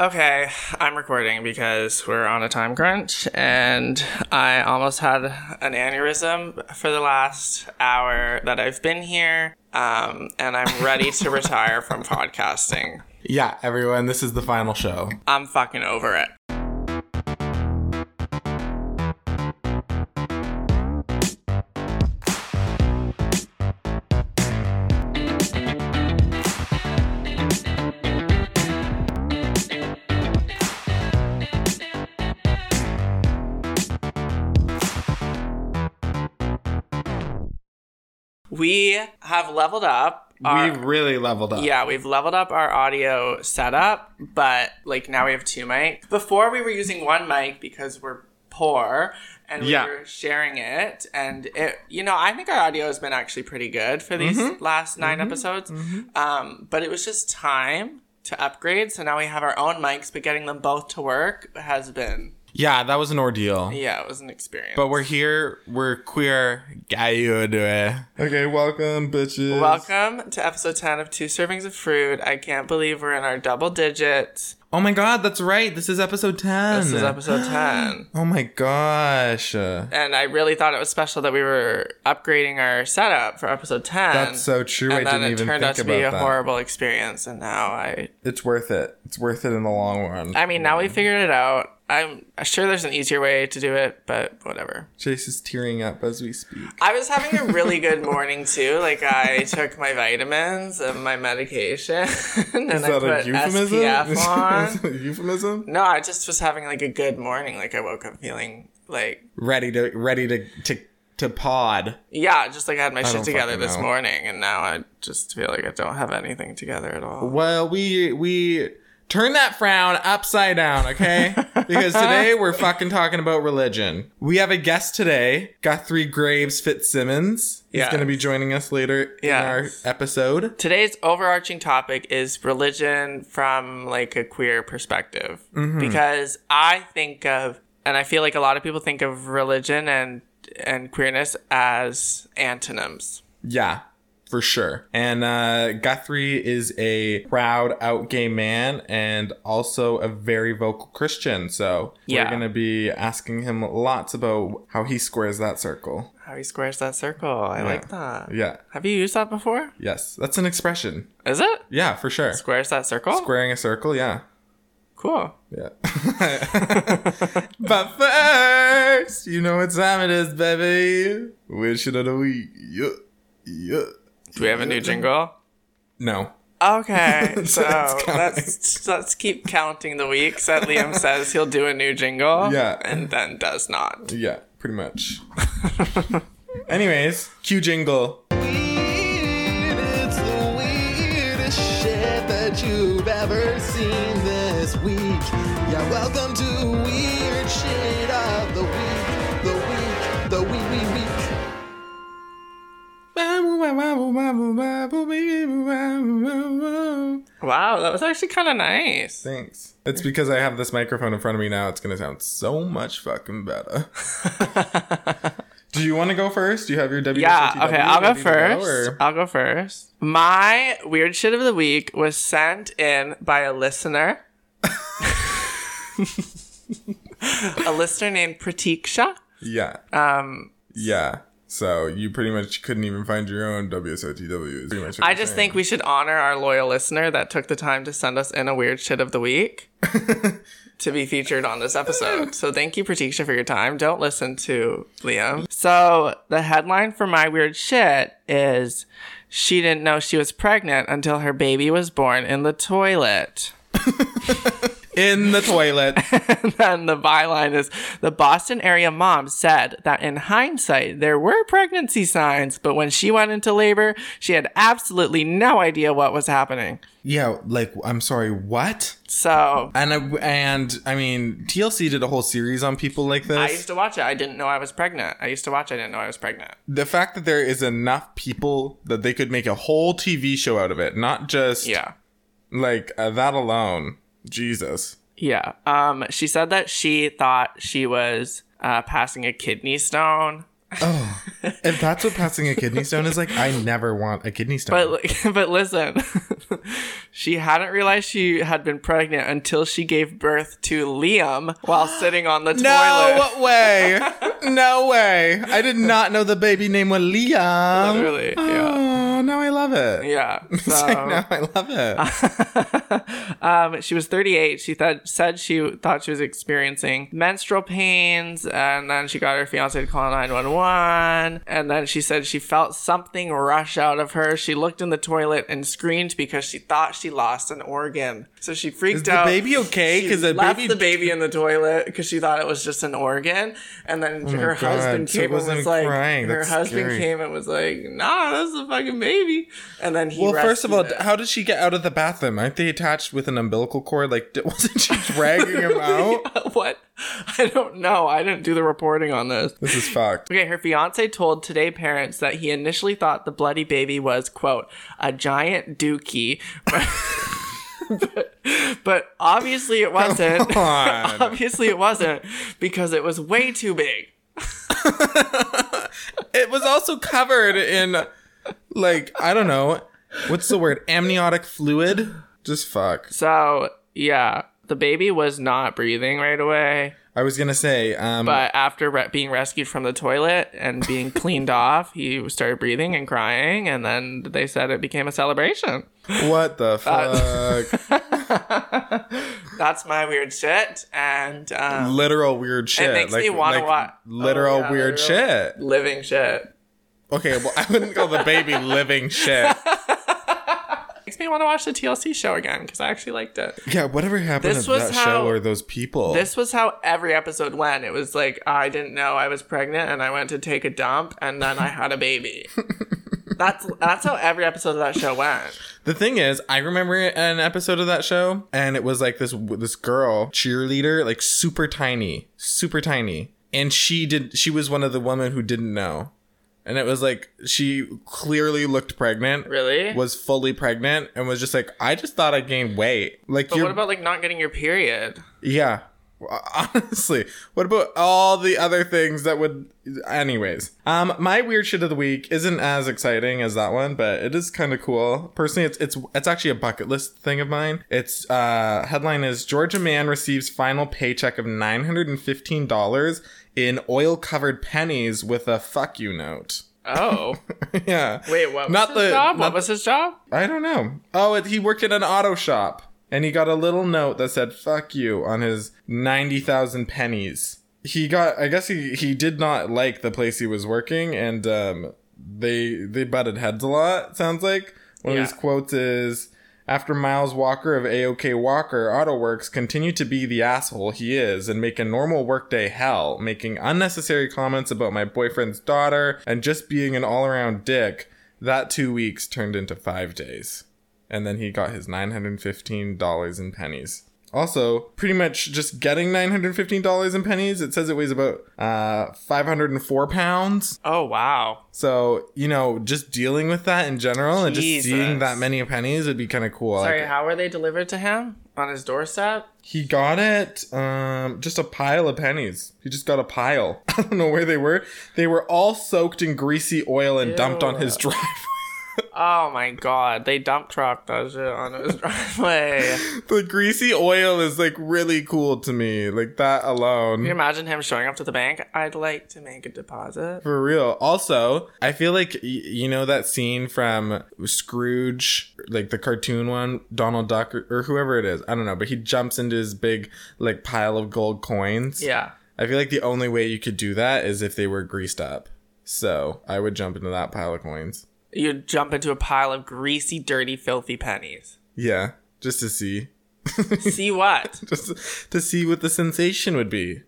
Okay, I'm recording because we're on a time crunch and I almost had an aneurysm for the last hour that I've been here. Um, and I'm ready to retire from podcasting. Yeah, everyone, this is the final show. I'm fucking over it. We have leveled up. Our, we really leveled up. yeah, we've leveled up our audio setup, but like now we have two mics. Before we were using one mic because we're poor and we Yeah. were sharing it and it you know, I think our audio has been actually pretty good for these Mm-hmm. last 9 episodes. Um, but it was just time to upgrade, so now we have our own mics, but getting them both to work has been Yeah, that was an ordeal. yeah, it was an experience. But we're here. We're queer. Okay, welcome, bitches. Welcome to episode 10 of Two Servings of Fruit. I can't believe we're in our double digits. Oh my god, that's right. This is episode 10. This is episode 10. Oh my gosh. And I really thought it was special that we were upgrading our setup for episode 10. That's so true. And I then didn't it even turned think out to be a that. horrible experience. And now I, It's worth it. It's worth it in the long run. I mean, now we figured it out. I'm sure there's an easier way to do it, but whatever. Chase is tearing up as we speak. I was having a really good morning too. Like I took my vitamins and my medication, and Is I put a euphemism? SPF on. Is that a euphemism? No, I just was having like a good morning. Like I woke up feeling like Ready to ready to to to pod. yeah, just like I had my shit together this know. morning, and now I just feel like I don't have anything together at all. Well, we we turn that frown upside down, okay? because today we're fucking talking about religion. We have a guest today, Guthrie Graves Fitzsimmons. He's Yeah. going to be joining us later in our episode. Today's overarching topic is religion from like a queer perspective, mm-hmm. because I think of, and I feel like a lot of people think of religion and and queerness as antonyms. Yeah. For sure. And uh, Guthrie is a proud out gay man and also a very vocal Christian. So Yeah. we're going to be asking him lots about how he squares that circle. How he squares that circle. I like that. Yeah. Have you used that before? Yes. That's an expression. Is it? Yeah, for sure. Squares that circle? Squaring a circle, yeah. Cool. Yeah. but first, you know what time it is, baby. Which of the week? Yeah. Yeah. Do we have a new jingle? No. Okay, so let's let's keep counting the weeks that Liam says he'll do a new jingle. Yeah. and then does not. Yeah, pretty much. Anyways, cue jingle. It's Wow, that was actually kind of nice. Thanks. It's because I have this microphone in front of me now. It's gonna sound so much fucking better. Do you want to go first? Do you have your W? Yeah, okay, I'll go first. I'll go first. My weird shit of the week was sent in by a listener. a listener named Pratiksha. Yeah, Um, yeah. So you pretty much couldn't even find your own WSOTW. is pretty much I just think we should honor our loyal listener that took the time to send us in a weird shit of the week to be featured on this episode. So thank you, Pratiksha, for your time. Don't listen to Liam. So the headline for my weird shit is she didn't know she was pregnant until her baby was born in the toilet. in the toilet. and then the byline is the Boston area mom said that in hindsight, there were pregnancy signs, but when she went into labor, she had absolutely no idea what was happening. yeah, like I'm sorry, what? So And I, and I mean, TLC did a whole series on people like this. I used to watch it. I didn't know I was pregnant. I used to watch. I didn't know I was pregnant. the fact that there is enough people that they could make a whole TV show out of it, not just Yeah. like uh, that alone. Jesus. Yeah. Um, she said that she thought she was uh, passing a kidney stone Oh, if that's what passing a kidney stone is like, I never want a kidney stone. But but listen, she hadn't realized she had been pregnant until she gave birth to Liam while sitting on the toilet. no way. No way. I did not know the baby name was Liam. Literally, yeah. Oh, now I love it. Yeah. So, like, now I love it. um, she was 38. She th- said she thought she was experiencing menstrual pains, and then she got her fiance to call 911. And then she said she felt something rush out of her. She looked in the toilet and screamed because she thought she lost an organ. So she freaked out. Is the out. baby okay? Because the left baby. the baby in the toilet because she thought it was just an organ, and then oh her Oh God, husband so came and wasn't like, crying. her That's husband scary. came and was like, "Nah, that's a fucking baby," and then he. well, first of all, it. how did she get out of the bathroom? Aren't they attached with an umbilical cord? Like, wasn't she dragging him out? what? I don't know. I didn't do the reporting on this. This is fucked. Okay, her fiance told Today Parents that he initially thought the bloody baby was, quote, a giant dookie. but, but obviously it wasn't. Obviously it wasn't because it was way too big. It was also covered in, like, I don't know, what's the word? Amniotic fluid? Just fuck. So, yeah, the baby was not breathing right away. I was gonna say, um, But after re- being rescued from the toilet and being cleaned off, he started breathing and crying, and then they said it became a celebration. what the Uh, fuck? That's my weird shit, and um, literal weird shit. It makes like, me wanna like wa- Literal Oh, yeah, weird literal- shit. living shit. Okay, well, I wouldn't call the baby living shit. Makes me want to watch the TLC show again because I actually liked it. Yeah, whatever happened This to was that how- show or those people? This was how every episode went. It was like I didn't know I was pregnant, and I went to take a dump, and then I had a baby. that's that's how every episode of that show went. The thing is, I remember an episode of that show, and it was like this this girl cheerleader, like super tiny, super tiny, and she did she was one of the women who didn't know, and it was like she clearly looked pregnant, Really? was fully pregnant, and was just like, I just thought I gained weight. Like But what about like not getting your period? yeah. Honestly, what about all the other things that would anyways? Um my weird shit of the week isn't as exciting as that one, but it is kind of cool. Personally, it's it's it's actually a bucket list thing of mine. It's uh headline is Georgia man receives final paycheck of $915 in oil-covered pennies with a fuck you note. Oh, yeah. wait, what? Was Not his the- job? not- What was his job? I don't know. Oh, it, he worked at an auto shop and he got a little note that said "fuck you" on his ninety thousand pennies. He got. I guess he he did not like the place he was working, and um, they they butted heads a lot. Sounds like one of his quotes is. After Miles Walker of AOK Walker Auto Works continued to be the asshole he is and make a normal workday hell, making unnecessary comments about my boyfriend's daughter and just being an all around dick, that two weeks turned into five days. And then he got his $915 in pennies. Also, pretty much just getting $915 in pennies, it says it weighs about uh, 504 pounds. Oh wow. So, you know, just dealing with that in general and just seeing that many pennies would be kind of cool. Sorry, Like, how were they delivered to him on his doorstep? he got it, um, just a pile of pennies. He just got a pile. I don't know where they were. They were all soaked in greasy oil and dumped on his Ew. Oh my god, they dump trucked that shit on his driveway. the greasy oil is like really cool to me. Like that alone. Can you imagine him showing up to the bank? I'd like to make a deposit. For real. Also, I feel like y- you know that scene from Scrooge, like the cartoon one, Donald Duck or, or whoever it is. I don't know, but he jumps into his big like pile of gold coins. Yeah. I feel like the only way you could do that is if they were greased up. So I would jump into that pile of coins. You'd jump into a pile of greasy, dirty, filthy pennies. Yeah, just to see, See what? just to see what the sensation would be.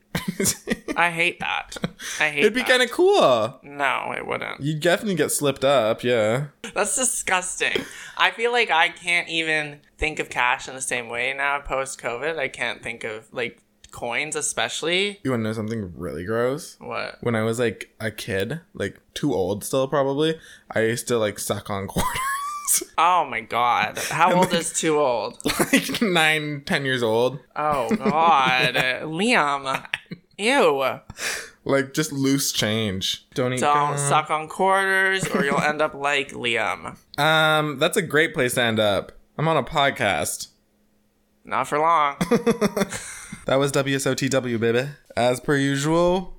I hate that. I hate It'd be kind of cool. No, it wouldn't. You'd definitely get slipped up. Yeah. That's disgusting. I feel like I can't even think of cash in the same way now post COVID. I can't think of like coins, especially. You want to know something really gross? What? when I was like a kid, like too old still probably, I used to like suck on quarters. Oh my god. How old is too old? like nine, ten years old. Oh god. Liam. Ew. like just loose change. Don't eat. Don't gum. suck on quarters, or you'll end up like Liam. Um, that's a great place to end up. I'm on a podcast. Not for long. That was WSOTW, baby. As per usual,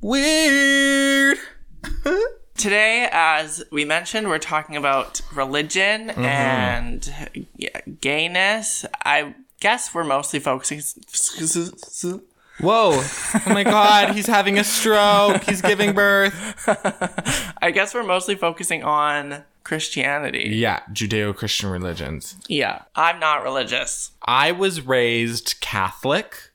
weird. Today, as we mentioned, we're talking about religion Mm-hmm. and gayness. I guess we're mostly focusing. Whoa. Oh my god, he's having a stroke. He's giving birth. I guess we're mostly focusing on Christianity. Yeah, Judeo Christian religions. Yeah, I'm not religious. I was raised Catholic.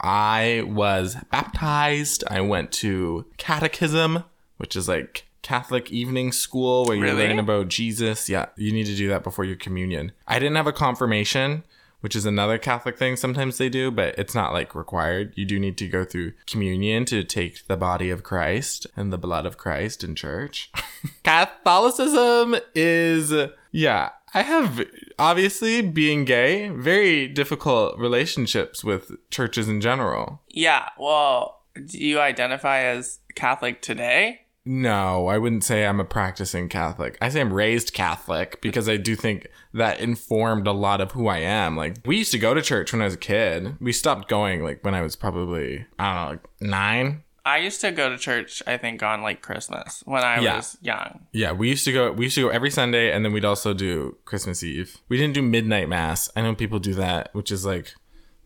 I was baptized. I went to catechism, which is like Catholic evening school where you Really? learn about Jesus. Yeah, you need to do that before your communion. I didn't have a confirmation, which is another Catholic thing. Sometimes they do, but it's not like required. You do need to go through communion to take the body of Christ and the blood of Christ in church. Catholicism is, yeah, I have obviously being gay, very difficult relationships with churches in general. Yeah, well, do you identify as Catholic today? No, I wouldn't say I'm a practicing Catholic. I say I'm raised Catholic because I do think that informed a lot of who I am. Like, we used to go to church when I was a kid. We stopped going, like, when I was probably, I don't know, like nine. I used to go to church, I think, on like Christmas when I Yeah. was young. Yeah, we used to go. We used to go every Sunday, and then we'd also do Christmas Eve. We didn't do midnight mass. I know people do that, which is like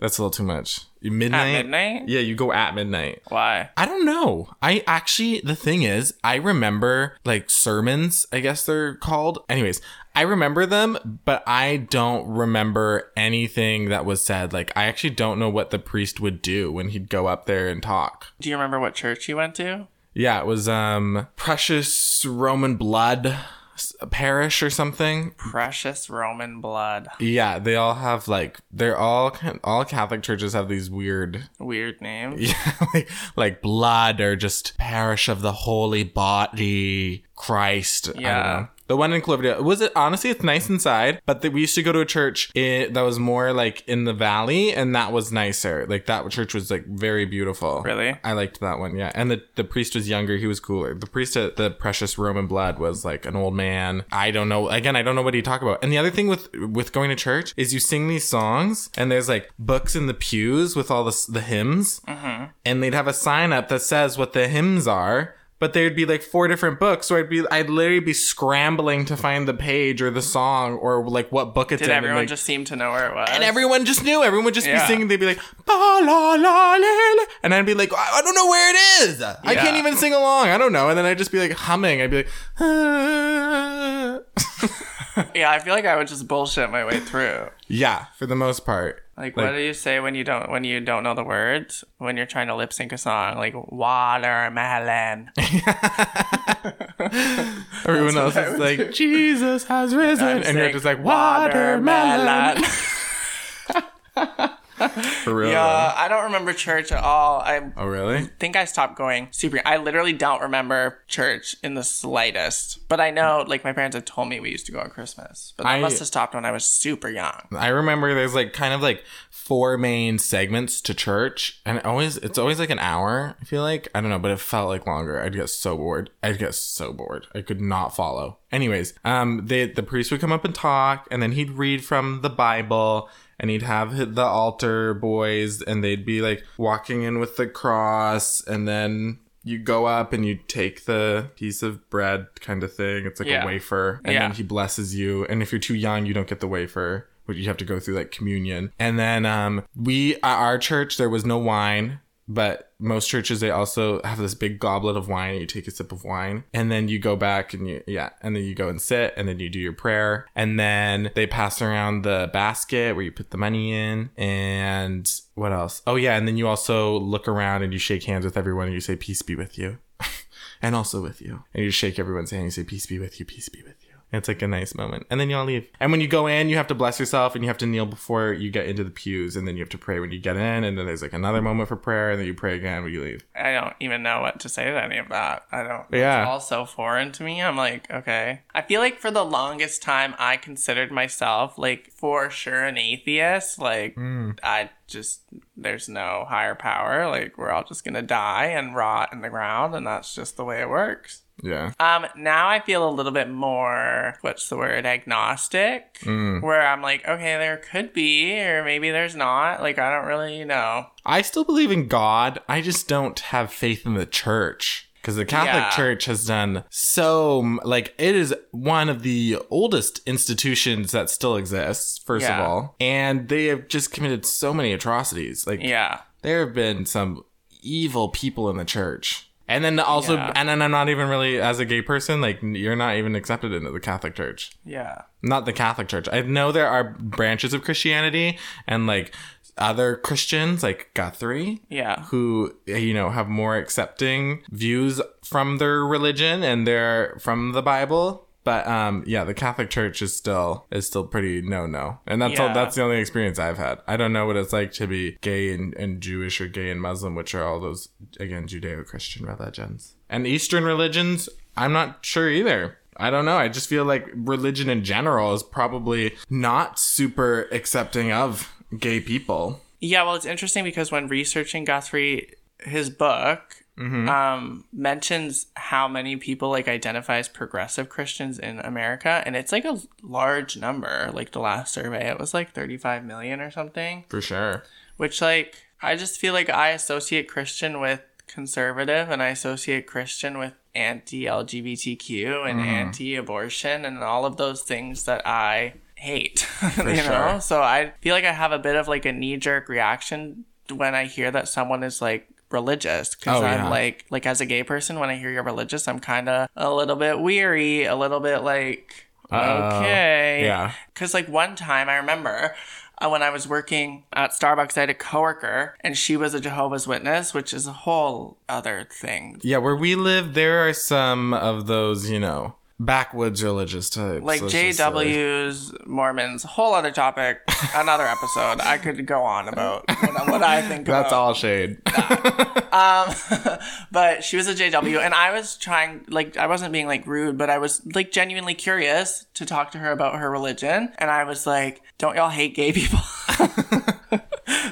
that's a little too much. Midnight. At midnight? Yeah, you go at midnight. Why? I don't know. I actually, the thing is, I remember like sermons, I guess they're called. Anyways, I remember them, but I don't remember anything that was said. Like, I actually don't know what the priest would do when he'd go up there and talk. Do you remember what church you went to? Yeah, it was um Precious Roman Blood Parish or something. Precious Roman blood. Yeah, they all have like they're all all Catholic churches have these weird Weird names. yeah, like like blood or just parish of the holy body Christ. I don't Yeah. The one in Cloverdale was it honestly it's nice inside, but the, we used to go to a church i that was more like in the valley, and that was nicer. Like that church was like very beautiful. Really? I liked that one. Yeah, and the the priest was younger. He was cooler. The priest at the Precious Roman Blood was like an old man. I don't know. Again, I don't know what he talk about. And the other thing with with going to church is you sing these songs, and there's like books in the pews with all the the hymns, mm-hmm. and they'd have a sign up that says what the hymns are. But there'd be like four different books, so I'd be I'd literally be scrambling to find the page or the song or like what book it's Did in. and, everyone like- just seem to know where it was? and everyone just knew. Everyone would just Yeah. be singing. They'd be like, ba la la la la. And I'd be like, I I don't know where it is. I can't even sing along. I don't know. And then I'd just be like humming. I'd be like, "Ah." Yeah, I feel like I would just bullshit my way through. yeah, for the most part. Like, Like- what do you say when you don't when you don't know the words when you're trying to lip sync a song? Like watermelon. Everyone else is like, do. Jesus has risen. I'm and you're just like, watermelon. For real. yeah, I don't remember church at all. I. Oh, really? think I stopped going super. I literally don't remember church in the slightest. But I know, like, my parents had told me we used to go on Christmas. But that I- must have stopped when I was super young. I remember there's like kind of like four main segments to church, and it always it's always like an hour. I feel like I don't know, but it felt like longer. I'd get so bored. I'd get so bored. I could not follow. Anyways, um, they the priest would come up and talk, and then he'd read from the Bible. And he'd have the altar boys, and they'd be like walking in with the cross, and then you go up and you take the piece of bread kind of thing. It's like Yeah. a wafer, and Yeah. then he blesses you. And if you're too young, you don't get the wafer, but you have to go through like communion. And then um, we at our church there was no wine, but most churches they also have this big goblet of wine. And you take a sip of wine, and then you go back and you yeah, and then you go and sit, and then you do your prayer, and then they pass around the basket where you put the money in, and what else? Oh yeah, and then you also look around and you shake hands with everyone, and you say peace be with you. and also with you. And you shake everyone's hand. You say, "Peace be with you. Peace be with you." It's like a nice moment, and then you all leave. And when you go in, you have to bless yourself, and you have to kneel before you get into the pews, and then you have to pray when you get in, and then there's like another moment for prayer, and then you pray again when you leave. I don't even know what to say to any of that. I don't. Yeah. It's all so foreign to me. I'm like, okay. I feel like for the longest time, I considered myself like for sure an atheist. Like, Hmm. I just there's no higher power. Like we're all just gonna die and rot in the ground, and that's just the way it works. Yeah. Um, now I feel a little bit more, what's the word, agnostic, where I'm like, okay, there could be, or maybe there's not. Like, I don't really know. I still believe in God. I just don't have faith in the church. Because the Catholic Yeah. Church has done so, like, it is one of the oldest institutions that still exists, first Yeah. of all. And they have just committed so many atrocities. Like, Yeah. there have been some evil people in the church. And then also, Yeah. and then I'm not even really, as a gay person, like, you're not even accepted into the Catholic Church Yeah. not the Catholic Church. I know there are branches of Christianity and like other Christians like Guthrie Yeah. who eh, you know have more accepting views from their religion and they're from the Bible. But um yeah, the Catholic Church is still is still pretty no no. And that's all Yeah. that's the only experience I've had. I don't know what it's like to be gay and, and Jewish or gay and Muslim, which are all those again Judeo Christian religions. And Eastern religions, I'm not sure either. I don't know. I just feel like religion in general is probably not super accepting of gay people. Yeah, well, it's interesting because when researching Guthrie, his book um, mentions how many people like identify as progressive Christians in America, and it's like a large number. Like the last survey, it was like 35 million or something. For sure. Which, like, I just feel like I associate Christian with conservative, and I associate Christian with anti LGBTQ and anti abortion and all of those things that I hate. you know? sure. So I feel like I have a bit of like a knee jerk reaction when I hear that someone is like religious because Oh, I'm yeah. like like as a gay person when I hear you're religious I'm kind of a little bit weary a little bit like Uh-oh. okay Yeah. because like one time I remember uh, when I was working at Starbucks, I had a coworker, and she was a Jehovah's Witness, which is a whole other thing. Yeah, where we live, there are some of those, you know, backwoods religious types. Like say. JWs, Mormons, whole other topic, another episode. I could go on about what, what I think. That's about. all shade. um, but she was a JW, and I was trying, like, I wasn't being like rude, but I was like genuinely curious to talk to her about her religion, and I was like, "Don't y'all hate gay people?"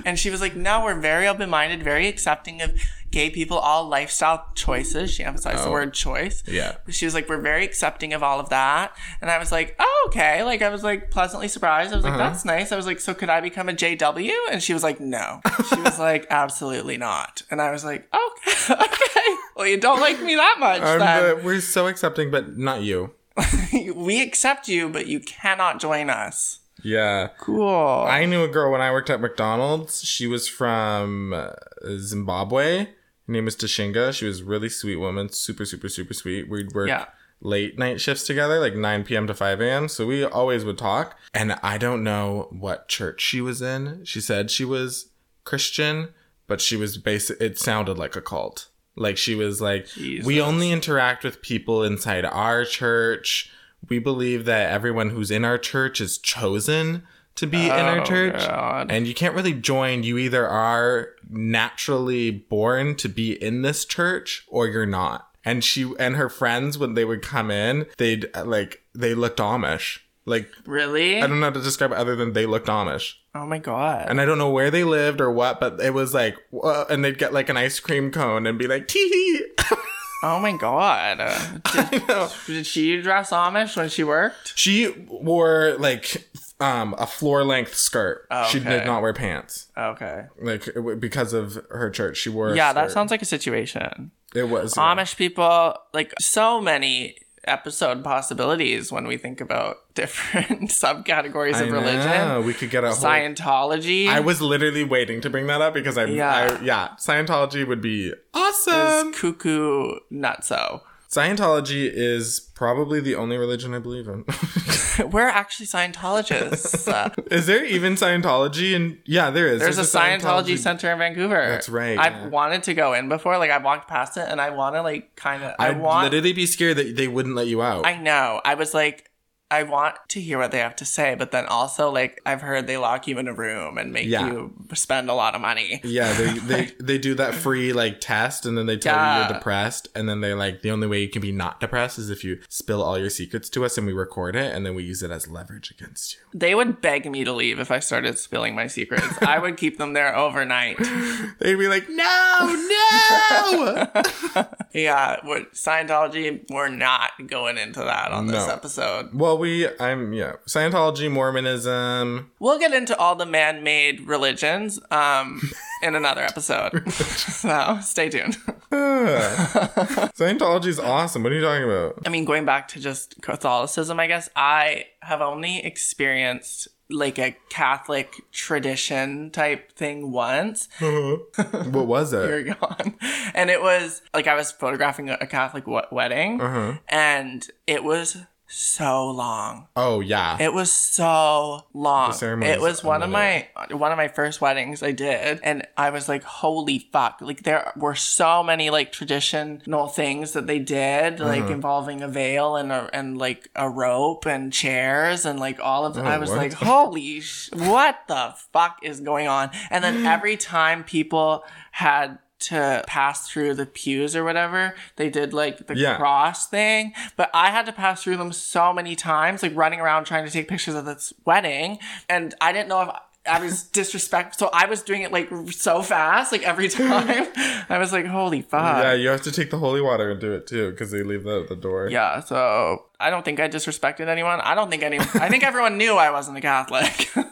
and she was like, "No, we're very open minded, very accepting of gay people, all lifestyle choices." She emphasized the Oh. word choice. Yeah. She was like, "We're very accepting of all of that," and I was like, "Oh, okay." Like, I was like pleasantly surprised. I was like, Uh-huh. "That's nice." I was like, "So could I become a JW?" And she was like, "No." She was like, "Absolutely not." And I was like, "Okay, okay. Well, you don't like me that much, Um, then. we're so accepting, but not you. we accept you, but you cannot join us." Yeah. Cool. I knew a girl when I worked at McDonald's. She was from uh, Zimbabwe. Her name was Tashinga. She was a really sweet woman, super, super, super sweet. We'd work Yeah. late night shifts together, like 9 p.m. to 5 a.m. So we always would talk. And I don't know what church she was in. She said she was Christian, but she was basic. It sounded like a cult. Like she was like, we only interact with people inside our church. We believe that everyone who's in our church is chosen to be in our Oh, church. God. And you can't really join. You either are naturally born to be in this church or you're not. And she and her friends, when they would come in, they'd uh, like, they looked Amish. Like, really? I don't know how to describe it other than they looked Amish. oh my god. And I don't know where they lived or what, but it was like, uh, and they'd get like an ice cream cone and be like, tee hee. oh my god. Did, did she dress Amish when she worked? She wore like um, a floor length skirt. Oh, She did not wear pants. Okay. Like it because of her church, she wore. Yeah, that sounds like a situation. It was yeah. Amish people, like so many episode possibilities when we think about different subcategories I of religion. know, We could get a whole. Scientology. I was literally waiting to bring that up because I, Yeah. I yeah, Scientology would be is awesome. cuckoo nutso. Scientology is probably the only religion I believe in. We're actually Scientologists. Uh, is there even Scientology? And yeah, there is. there's a Scientology center in Vancouver. That's right, I've yeah. wanted to go in before. Like I've walked past it, and I want to like kind of. I want. literally be scared that they wouldn't let you out. I know. I was like, I want to hear what they have to say, but then also like I've heard they lock you in a room and make Yeah. you spend a lot of money. Yeah, they, they they do that free like test and then they tell you Yeah. you're depressed and then they're like the only way you can be not depressed is if you spill all your secrets to us and we record it and then we use it as leverage against you. They would beg me to leave if I started spilling my secrets. I would keep them there overnight. They'd be like, "No, no!" Yeah, what Scientology, we're not going into that on this episode. well, we I'm yeah, Scientology, Mormonism. We'll get into all the man-made religions um in another episode. so stay tuned. Scientology is awesome. What are you talking about? I mean, going back to just Catholicism, I guess I have only experienced like a Catholic tradition type thing once. what was it? You're gone. And it was like I was photographing a a Catholic w- wedding, Uh-huh. and it was so long. Oh yeah. It was so long. It was one of my one of my first weddings I did, and I was like, "Holy fuck!" Like there were so many like traditional things that they did, like Uh-huh. involving a veil and a, and like a rope and chairs and like all of. I was Oh, what? like, "Holy sh! What the fuck is going on?" And then every time people had to pass through the pews or whatever, they did like the Yeah. cross thing. But I had to pass through them so many times, like running around trying to take pictures of this wedding. And I didn't know if I was disrespectful. So I was doing it like so fast, like every time. I was like, holy fuck. yeah, you have to take the holy water and do it too because they leave that at the door. Yeah, so I don't think I disrespected anyone. I don't think anyone. I think everyone knew I wasn't a Catholic.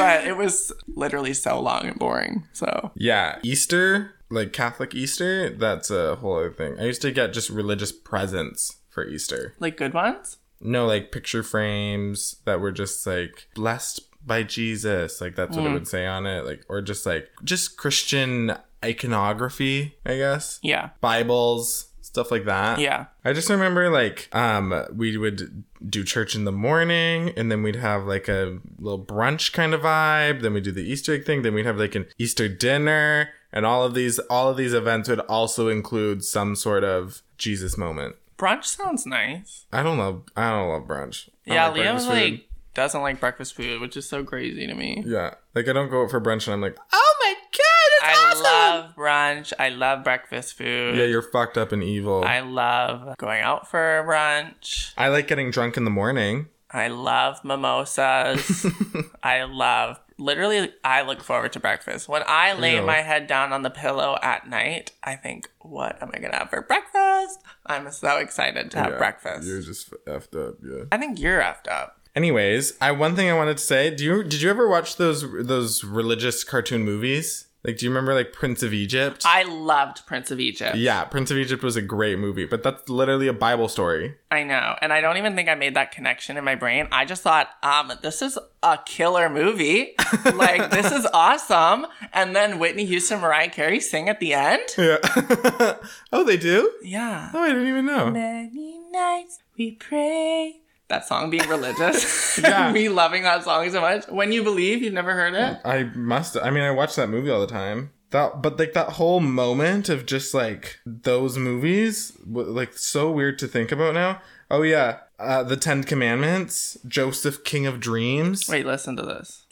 but it was literally so long and boring. So Yeah, Easter, like Catholic Easter, that's a whole other thing. I used to get just religious presents for Easter. like good ones. No, like picture frames that were just like blessed by Jesus, like that's what it mm. would say on it, like or just like just Christian iconography, I guess. Yeah, Bibles, stuff like that. yeah. I just remember like um we would do church in the morning and then we'd have like a little brunch kind of vibe, then we'd do the Easter egg thing, then we'd have like an Easter dinner and all of these all of these events would also include some sort of Jesus moment. Brunch sounds nice. I don't love I don't love brunch. I Yeah, like like doesn't like breakfast food, which is so crazy to me. Yeah. Like I don't go out for brunch and I'm like, "Oh my god, I awesome." love brunch. I love breakfast food. Yeah, you're fucked up and evil. I I, love going out for brunch. I like getting drunk in the morning. I love mimosas. I love literally I look forward to breakfast. When I lay Ew. my head down on the pillow at night, I think, what am I gonna have for breakfast? I'm so excited to have Yeah, breakfast. You're just effed up, yeah. I think you're effed up. Anyways, I one thing I wanted to say. Do you did you ever watch those those religious cartoon movies? Like, do you remember like Prince of Egypt? I loved Prince of Egypt. yeah, Prince of Egypt was a great movie, but that's literally a Bible story. I know. And I don't even think I made that connection in my brain. I just thought, um, this is a killer movie. like, this is awesome. And then Whitney Houston, Mariah Carey sing at the end. Yeah. oh, they do? Yeah. Oh, I didn't even know. Many nights we pray. That song being religious. Yeah. Me loving that song so much. When you believe, you've never heard it? I must. I mean, I watch that movie all the time. That, but like that whole moment of just like those movies, like so weird to think about now. Oh yeah, uh, the Ten Commandments, Joseph, King of Dreams. Wait, listen to this.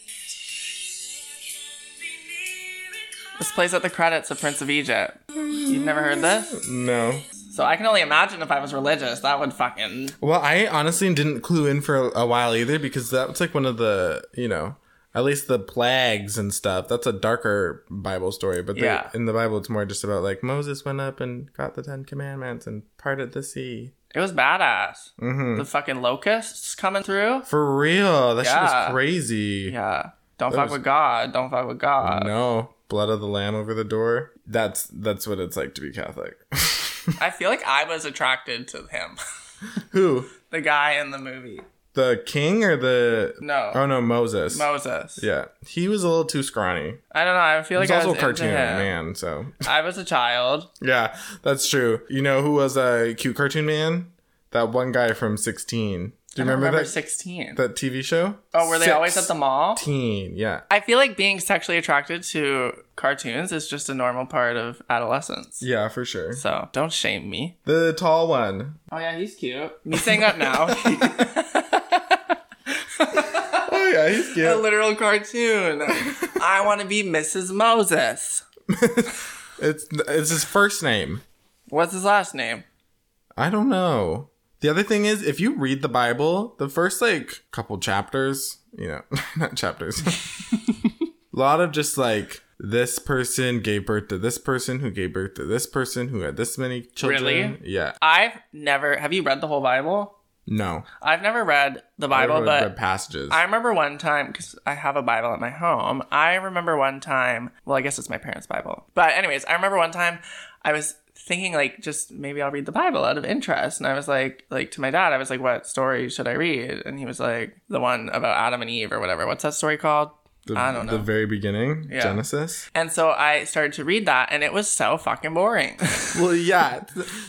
This plays at the credits of Prince of Egypt. You've never heard this? No. So I can only imagine if I was religious, that would fucking Well, I honestly didn't clue in for a while either because that was like one of the, you know, at least the plagues and stuff. That's a darker Bible story, but they- Yeah. in the Bible, it's more just about like Moses went up and got the Ten Commandments and parted the sea. It was badass. Mm-hmm. The fucking locusts coming through. For real, that shit was crazy. Yeah. Don't fuck was- with God. Don't fuck with God. No, blood of the lamb over the door. That's that's what it's like to be Catholic. I feel like I was attracted to him. Who? the guy in the movie. The king or the? No. Oh no, Moses. Moses. Yeah, he was a little too scrawny. I don't know. I feel like He's I also was a cartoon man, so I was a child. yeah, that's true. You know who was a cute cartoon man? That one guy from 6teen. Do you remember, remember that 16. that TV show? oh, were they always at the mall? Teen, yeah. I feel like being sexually attracted to cartoons is just a normal part of adolescence. Yeah, for sure. So don't shame me. The tall one. Oh yeah, he's cute. Me saying that now. Oh yeah, he's cute. a literal cartoon. I want to be Mrs. Moses. It's it's his first name. What's his last name? I don't know. The other thing is, if you read the Bible, the first like couple chapters, you know, not chapters, a lot of just like this person gave birth to this person who gave birth to this person who had this many children. Really? Yeah. I've never. Have you read the whole Bible? No. I've never read the Bible, read- but read passages. I remember one time because I have a Bible at my home. I remember one time. Well, I guess it's my parents' Bible. But anyways, I remember one time I was thinking like just maybe I'll read the Bible out of interest, and I was like like to my dad, I was like, "What story should I read?" And he was like, "The one about Adam and Eve or whatever. What's that story called?" the, I don't know. The very beginning, Yeah. Genesis. And so I started to read that, and it was so fucking boring. Well, yeah.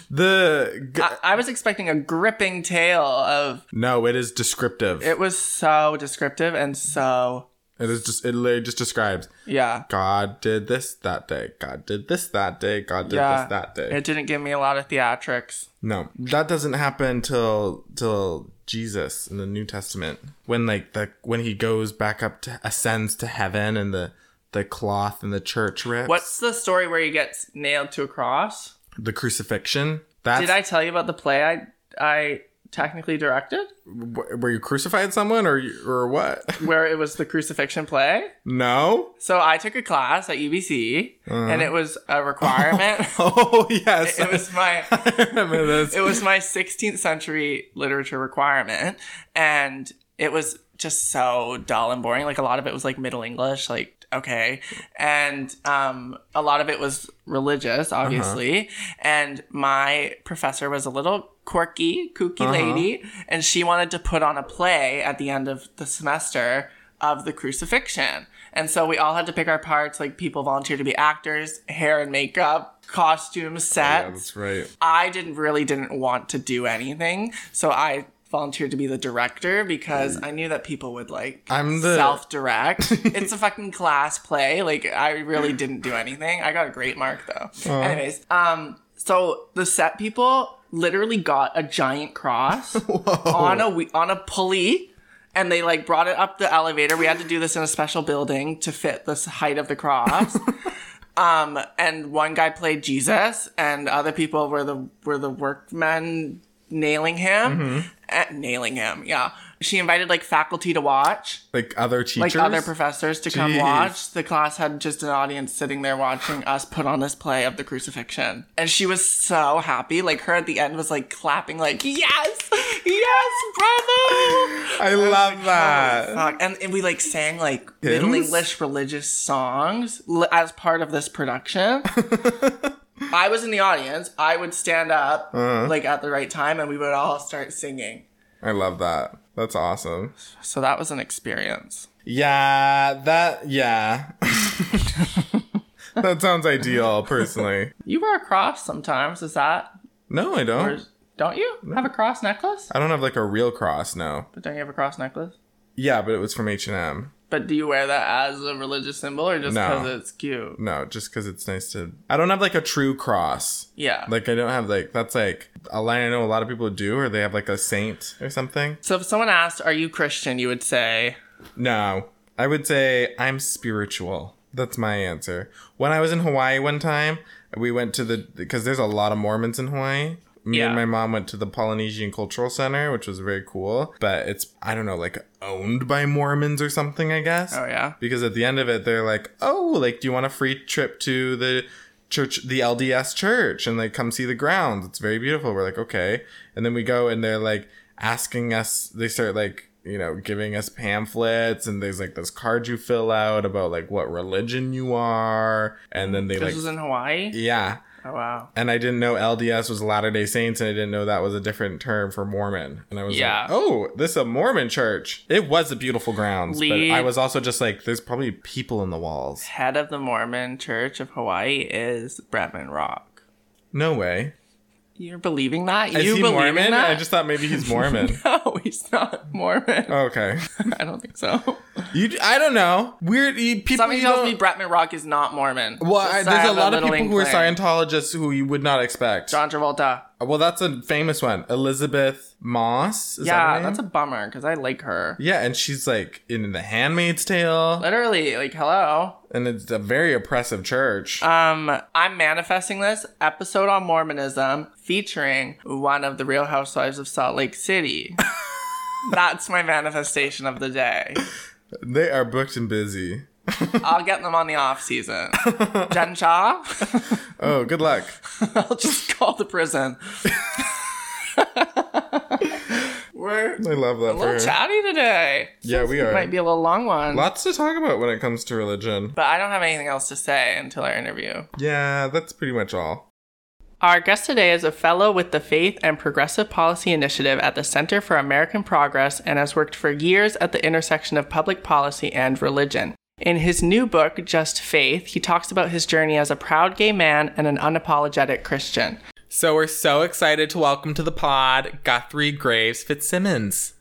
The g- I, I was expecting a gripping tale of. no, it is descriptive. It, It was so descriptive and so is just it literally just describes yeah. God did this that day. God did this that day. God did Yeah, this that day. It didn't give me a lot of theatrics. No, that doesn't happen till till Jesus in the New Testament when like the when he goes back up to ascends to heaven and the the cloth and the church rips. What's the story where he gets nailed to a cross? the crucifixion? That's Did I tell you about the play I I technically directed, wh- where you crucified someone or you- or what? where it was the crucifixion play? no. So I took a class at UBC, and it was a requirement. Oh yes, it was my I remember this. it was my 16th century literature requirement, and it was just so dull and boring. Like a lot of it was like Middle English, like okay, and um, a lot of it was religious, obviously. And my professor was a little quirky, kooky lady, and she wanted to put on a play at the end of the semester of the crucifixion. And so we all had to pick our parts. Like people volunteered to be actors, hair and makeup, costumes, sets. yeah, that's right. I didn't really didn't want to do anything, so I volunteered to be the director because I knew that people would like I'm the- self-direct. it's a fucking class play. Like I really didn't do anything. I got a great mark though. Anyways, um so the set people literally got a giant cross on a we- on a pulley and they like brought it up the elevator. We had to do this in a special building to fit the height of the cross. um, and one guy played Jesus, and other people were the were the workmen nailing him, Eh, nailing him. Yeah, she invited like faculty to watch, Like other teachers. like other professors to come watch. The class had just an audience sitting there watching us put on this play of the crucifixion, and she was so happy. Like her at the end was like clapping, like yes, yes, bravo. I love that. Fuck. And, and we like sang like Middle English religious songs as part of this production. I was in the audience. I would stand up Uh-huh. like at the right time and we would all start singing. I love that. That's awesome. So that was an experience. Yeah, that yeah. that sounds ideal, personally. You wear a cross sometimes. Is that No, I don't. is- don't you have a cross necklace? I don't have like a real cross. No. But don't you have a cross necklace? Yeah, but it was from H and M. But do you wear that as a religious symbol or just No. because it's cute? No, just because it's nice to. I don't have like a true cross. Yeah. Like I don't have like that's like a line I know a lot of people do, or they have like a saint or something. so if someone asked, "Are you Christian?" you would say, No, I would say I'm spiritual. That's my answer. When I was in Hawaii one time, we went to the because there's a lot of Mormons in Hawaii. Me Yeah. and my mom went to the Polynesian Cultural Center, which was very cool. But it's I don't know, like owned by Mormons or something, I guess. "Oh yeah." Because at the end of it, they're like, "Oh, like, do you want a free trip to the church, the LDS church, and like come see the grounds? It's very beautiful." We're like, "Okay," and then we go, and they're like asking us. They start like you know giving us pamphlets, and there's like this card you fill out about like what religion you are, and then they This like, was in Hawaii. yeah. Oh wow. And I didn't know LDS was Latter Day Saints, and I didn't know that was a different term for Mormon. And I was Yeah. like, "Oh, this is a Mormon church." It was a beautiful grounds, Lead- but I was also just like, "There's probably people in the walls." head of the Mormon Church of Hawaii is Bretman Rock. No way. You're believing that? Is you he believing Mormon? that? I just thought maybe he's Mormon. no, he's not Mormon. Oh, okay. I don't think so. You, I don't know. Weird people. Somebody tells me Brett Rock is not Mormon. Well, I, I there's a lot of people who are. Scientologists who you would not expect. John Travolta. Well, that's a famous one. Elisabeth Moss. Is that yeah, name? that's a bummer because I like her. yeah, and she's like in The Handmaid's Tale, Literally, like, hello. and it's a very oppressive church. Um, I'm manifesting this episode on Mormonism featuring one of the Real Housewives of Salt Lake City. That's my manifestation of the day. they are booked and busy. I'll get them on the off season. Jen Shah, Oh, good luck. I'll just call the prison. We're I love that a little chatty today. Yeah, we are. Might be a little long one. Lots to talk about when it comes to religion. But I don't have anything else to say until our interview. Yeah, that's pretty much all. Our guest today is a fellow with the Faith and Progressive Policy Initiative at the Center for American Progress and has worked for years at the intersection of public policy and religion. In his new book, Just Faith, he talks about his journey as a proud gay man and an unapologetic Christian. So we're so excited to welcome to the pod Guthrie Graves Fitzsimmons.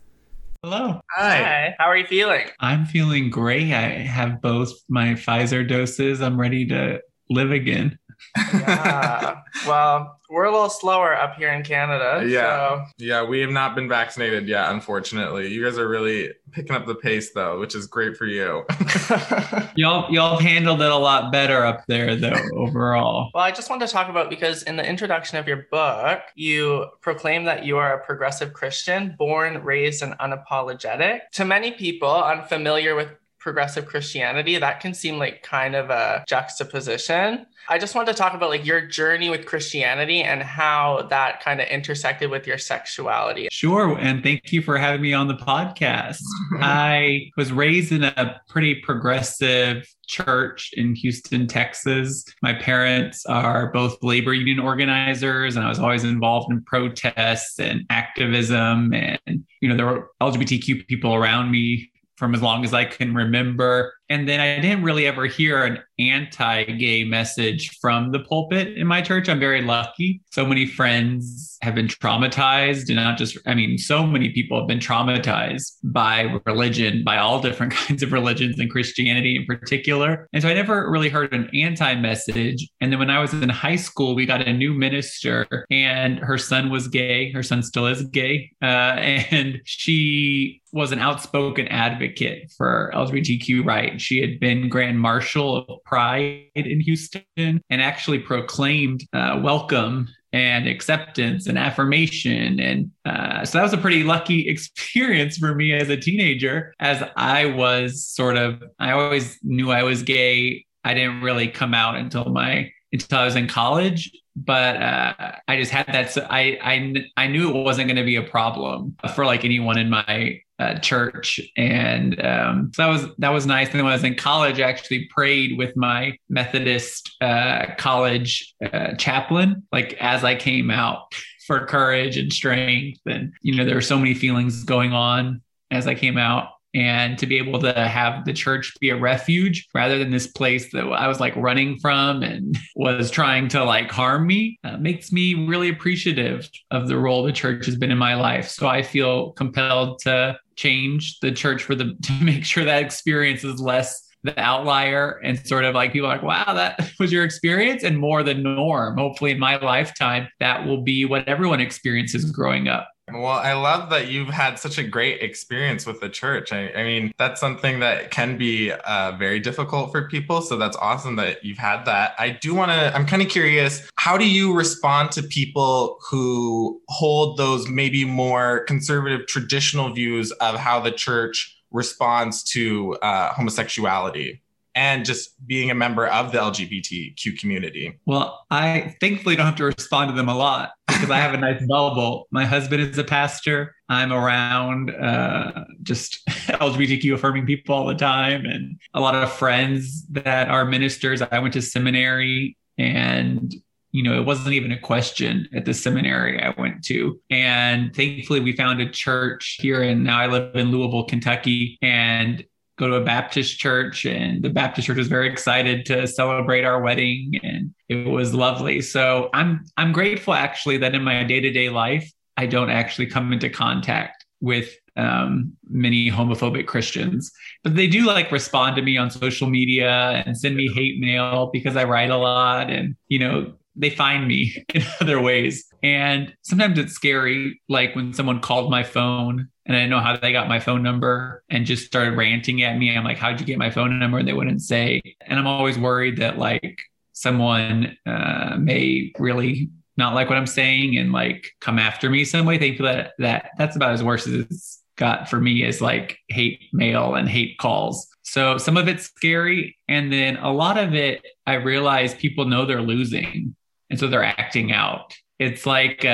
Hello. Hi. How are you feeling? I'm feeling great. I have both my Pfizer doses. I'm ready to live again. Yeah. well, we're a little slower up here in Canada. Yeah. Yeah, we have not been vaccinated yet, unfortunately. You guys are really picking up the pace though, which is great for you. Y'all y'all have handled it a lot better up there though overall. Well, I just wanted to talk about because in the introduction of your book, you proclaim that you are a progressive Christian, born, raised, and unapologetic. To many people unfamiliar with progressive Christianity, that can seem like kind of a juxtaposition. I just wanted to talk about like your journey with Christianity and how that kind of intersected with your sexuality. Sure, and thank you for having me on the podcast. I was raised in a pretty progressive church in Houston, Texas. My parents are both labor union organizers, and I was always involved in protests and activism. And, you know, there were LGBTQ people around me from as long as I can remember. And then I didn't really ever hear an anti gay message from the pulpit in my church. I'm very lucky. So many friends have been traumatized, and not just, I mean, so many people have been traumatized by religion, by all different kinds of religions and Christianity in particular. And so I never really heard an anti message. And then when I was in high school, we got a new minister, and her son was gay. Her son still is gay. Uh, and she was an outspoken advocate for LGBTQ rights. She had been Grand Marshal of Pride in Houston and actually proclaimed uh, welcome and acceptance and affirmation. And uh, so that was a pretty lucky experience for me as a teenager, as I was sort of, I always knew I was gay. I didn't really come out until my until I was in college, but uh, I just had that. So I I I knew it wasn't going to be a problem for like anyone in my uh, church, and um, so that was that was nice. And when I was in college, I actually prayed with my Methodist uh, college uh, chaplain, like as I came out, for courage and strength. And you know, there were so many feelings going on as I came out and to be able to have the church be a refuge rather than this place that I was like running from and was trying to like harm me uh, makes me really appreciative of the role the church has been in my life. So I feel compelled to change the church for the to make sure that experience is less the outlier and sort of like people like, wow, that was your experience and more the norm. Hopefully in my lifetime, that will be what everyone experiences growing up. Well, I love that you've had such a great experience with the church. I, I mean, that's something that can be uh, very difficult for people. So that's awesome that you've had that. I do want to, I'm kind of curious, how do you respond to people who hold those maybe more conservative traditional views of how the church responds to uh, homosexuality? And just being a member of the LGBTQ community. Well, I thankfully don't have to respond to them a lot because I have a nice bubble. My husband is a pastor. I'm around uh, just LGBTQ affirming people all the time, and a lot of friends that are ministers. I went to seminary, and you know, it wasn't even a question at the seminary I went to. And thankfully, we found a church here, and now I live in Louisville, Kentucky, and go to a Baptist church, and the Baptist church was very excited to celebrate our wedding, and it was lovely. So I'm I'm grateful actually that in my day to day life, I don't actually come into contact with um, many homophobic Christians, but they do like respond to me on social media and send me hate mail because I write a lot, and you know they find me in other ways. And sometimes it's scary, like when someone called my phone and I didn't know how they got my phone number and just started ranting at me. I'm like, how'd you get my phone number? And they wouldn't say. And I'm always worried that like someone uh, may really not like what I'm saying and like come after me some way. Thankfully, that that that's about as worse as it's got for me is like hate mail and hate calls. So some of it's scary, and then a lot of it, I realize people know they're losing and so they're acting out. It's like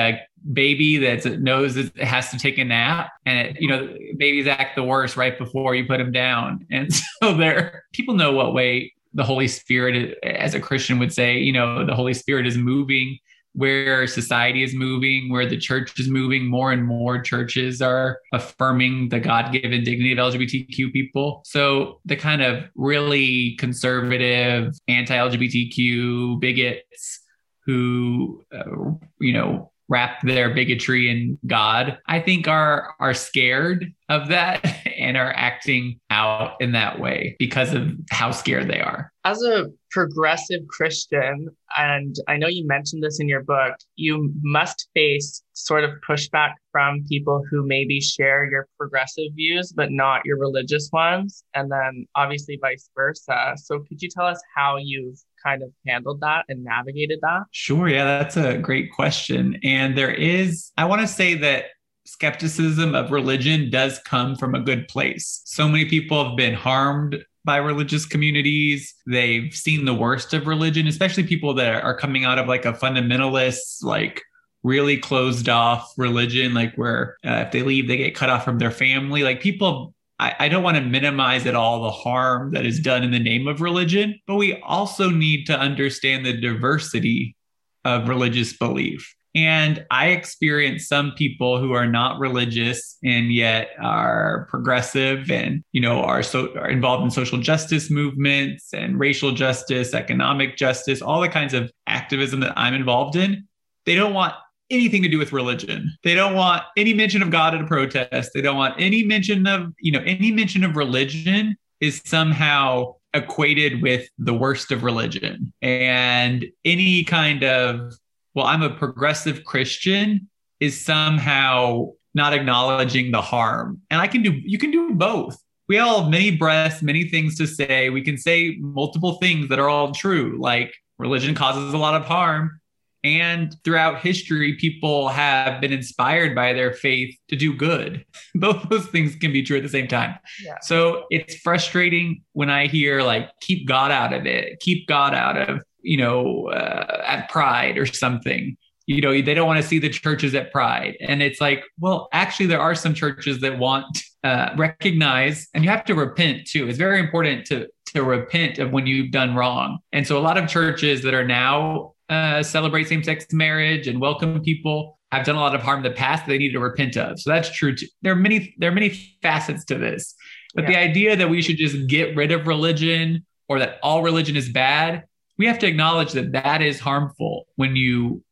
baby that knows it has to take a nap, and it, you know babies act the worst right before you put them down, and so they're people know what way the Holy Spirit, as a Christian would say, you know, the Holy Spirit is moving where society is moving, where the church is moving. More and more churches are affirming the God given dignity of LGBTQ people. So the kind of really conservative, anti LGBTQ bigots who, uh, you know, wrap their bigotry in God, I think are are scared of that and are acting out in that way because of how scared they are. As a progressive Christian, and I know you mentioned this in your book, you must face sort of pushback from people who maybe share your progressive views, but not your religious ones, and then obviously vice versa. So, could you tell us how you've kind of handled that and navigated that? Sure. Yeah, that's a great question. And there is, I want to say that skepticism of religion does come from a good place. So many people have been harmed by religious communities. They've seen the worst of religion, especially people that are coming out of like a fundamentalist, like really closed off religion, like where uh, if they leave, they get cut off from their family. Like people I, I don't want to minimize at all the harm that is done in the name of religion, but we also need to understand the diversity of religious belief. And I experience some people who are not religious and yet are progressive and, you know, are so are involved in social justice movements and racial justice, economic justice, all the kinds of activism that I'm involved in. They don't want anything to do with religion. They don't want any mention of God at a protest. They don't want any mention of, you know, any mention of religion is somehow equated with the worst of religion. And any kind of, well, I'm a progressive Christian is somehow not acknowledging the harm. And I can do, you can do both. We all have many breaths, many things to say. We can say multiple things that are all true, like religion causes a lot of harm and throughout history, people have been inspired by their faith to do good. Both those things can be true at the same time. Yeah. So it's frustrating when I hear like, keep God out of it, keep God out of, you know, uh, at pride or something. You know, they don't want to see the churches at pride. And it's like, well, actually, there are some churches that want uh, recognize, and you have to repent too. It's very important to to repent of when you've done wrong. And so a lot of churches that are now uh, celebrate same-sex marriage and welcome people have done a lot of harm in the past that they need to repent of. So that's true. Too. There are many there are many facets to this, but yeah. the idea that we should just get rid of religion or that all religion is bad, we have to acknowledge that that is harmful when you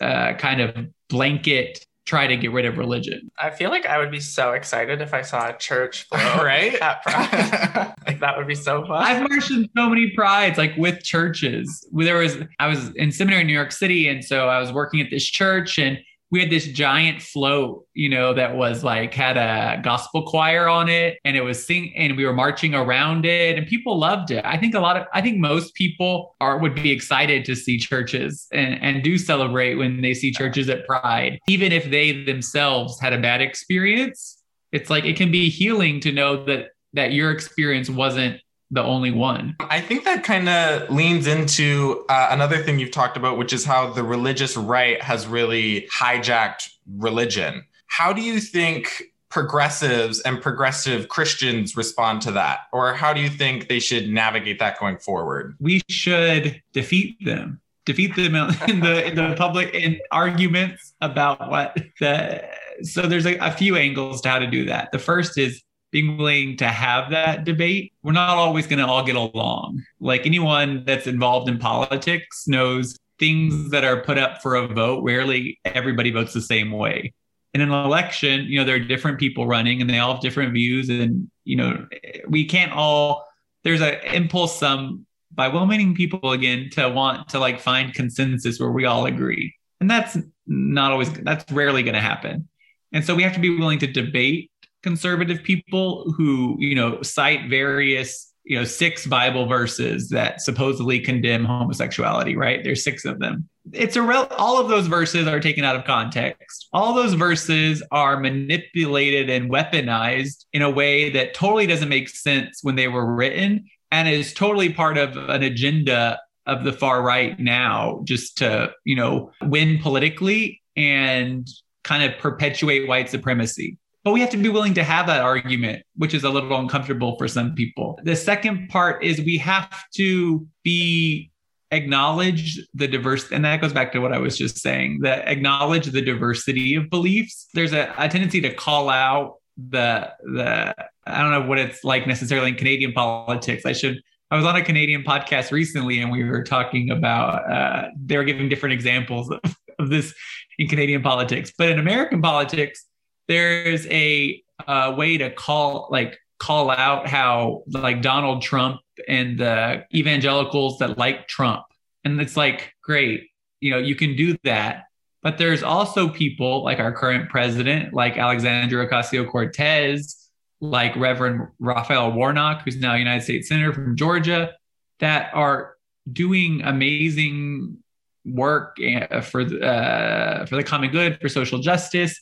uh, kind of blanket try to get rid of religion. I feel like I would be so excited if I saw a church float right at Pride. like that would be so fun. I've marched in so many prides, like with churches. There was I was in seminary in New York City, and so I was working at this church, and we had this giant float, you know, that was like had a gospel choir on it and it was sing and we were marching around it and people loved it. I think a lot of I think most people are would be excited to see churches and, and do celebrate when they see churches at Pride, even if they themselves had a bad experience. It's like it can be healing to know that that your experience wasn't the only one. I think that kind of leans into uh, another thing you've talked about, which is how the religious right has really hijacked religion. How do you think progressives and progressive Christians respond to that? Or how do you think they should navigate that going forward? We should defeat them. Defeat them in the in the public in arguments about what the so there's a, a few angles to how to do that. The first is being willing to have that debate. We're not always going to all get along. Like anyone that's involved in politics knows things that are put up for a vote, rarely everybody votes the same way. In an election, you know, there are different people running and they all have different views. And, you know, we can't all, there's an impulse some by well-meaning people again to want to like find consensus where we all agree. And that's not always, that's rarely going to happen. And so we have to be willing to debate conservative people who, you know, cite various, you know, six Bible verses that supposedly condemn homosexuality, right? There's six of them. It's a real, all of those verses are taken out of context. All those verses are manipulated and weaponized in a way that totally doesn't make sense when they were written and is totally part of an agenda of the far right now just to, you know, win politically and kind of perpetuate white supremacy. But we have to be willing to have that argument, which is a little uncomfortable for some people. The second part is we have to be acknowledge the diverse and that goes back to what i was just saying that acknowledge the diversity of beliefs. There's a, a tendency to call out the the i don't know what it's like necessarily in canadian politics. I should i was on a canadian podcast recently and we were talking about uh, they were giving different examples of, of this in canadian politics. But in american politics there's a way to call like call out how like Donald Trump and the evangelicals that like Trump. And it's like, great, you know, you can do that. But there's also people like our current president, like Alexandria Ocasio Cortez, like Reverend Raphael Warnock, who's now United States Senator from Georgia, that are doing amazing work eh, for uh, for the common good, for social justice,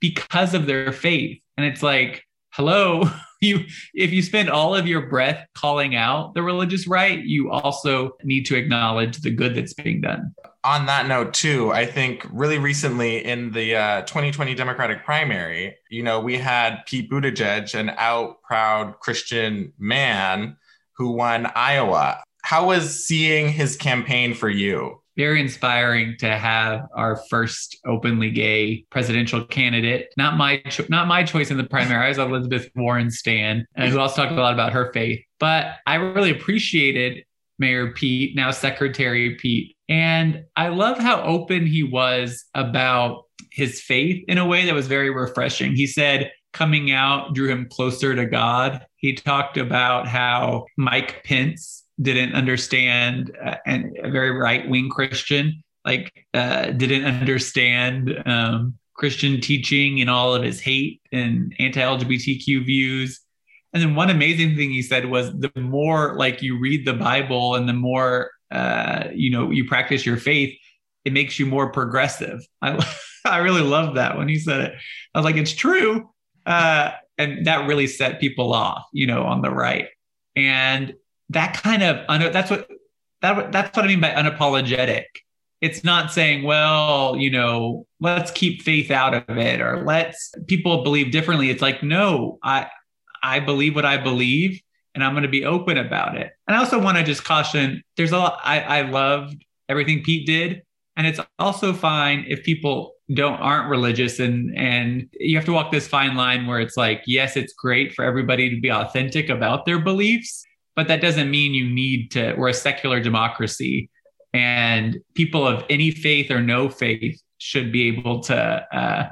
because of their faith. And it's like, hello, you if you spend all of your breath calling out the religious right, you also need to acknowledge the good that's being done. On that note, too, I think really recently in the uh, 2020 Democratic primary, you know, we had Pete Buttigieg, an out proud Christian man who won Iowa. How was seeing his campaign for you? Very inspiring to have our first openly gay presidential candidate. Not my cho- not my choice in the primary. I was Elizabeth Warren Stan, and who also talked a lot about her faith. But I really appreciated Mayor Pete, now Secretary Pete, and I love how open he was about his faith in a way that was very refreshing. He said coming out drew him closer to God. He talked about how Mike Pence didn't understand uh, and a very right wing Christian like uh, didn't understand um, Christian teaching and all of his hate and anti-LGBTQ views. And then one amazing thing he said was the more like you read the Bible and the more uh, you know you practice your faith, it makes you more progressive. I I really loved that when he said it. I was like, it's true, uh, and that really set people off, you know, on the right. And that kind of that's what that that's what I mean by unapologetic. It's not saying, well, you know, let's keep faith out of it or let's people believe differently. It's like, no, I I believe what I believe and I'm going to be open about it. And I also want to just caution there's a lot I, I loved everything Pete did. And it's also fine if people don't aren't religious and and you have to walk this fine line where it's like, yes, it's great for everybody to be authentic about their beliefs but that doesn't mean you need to we're a secular democracy and people of any faith or no faith should be able to uh,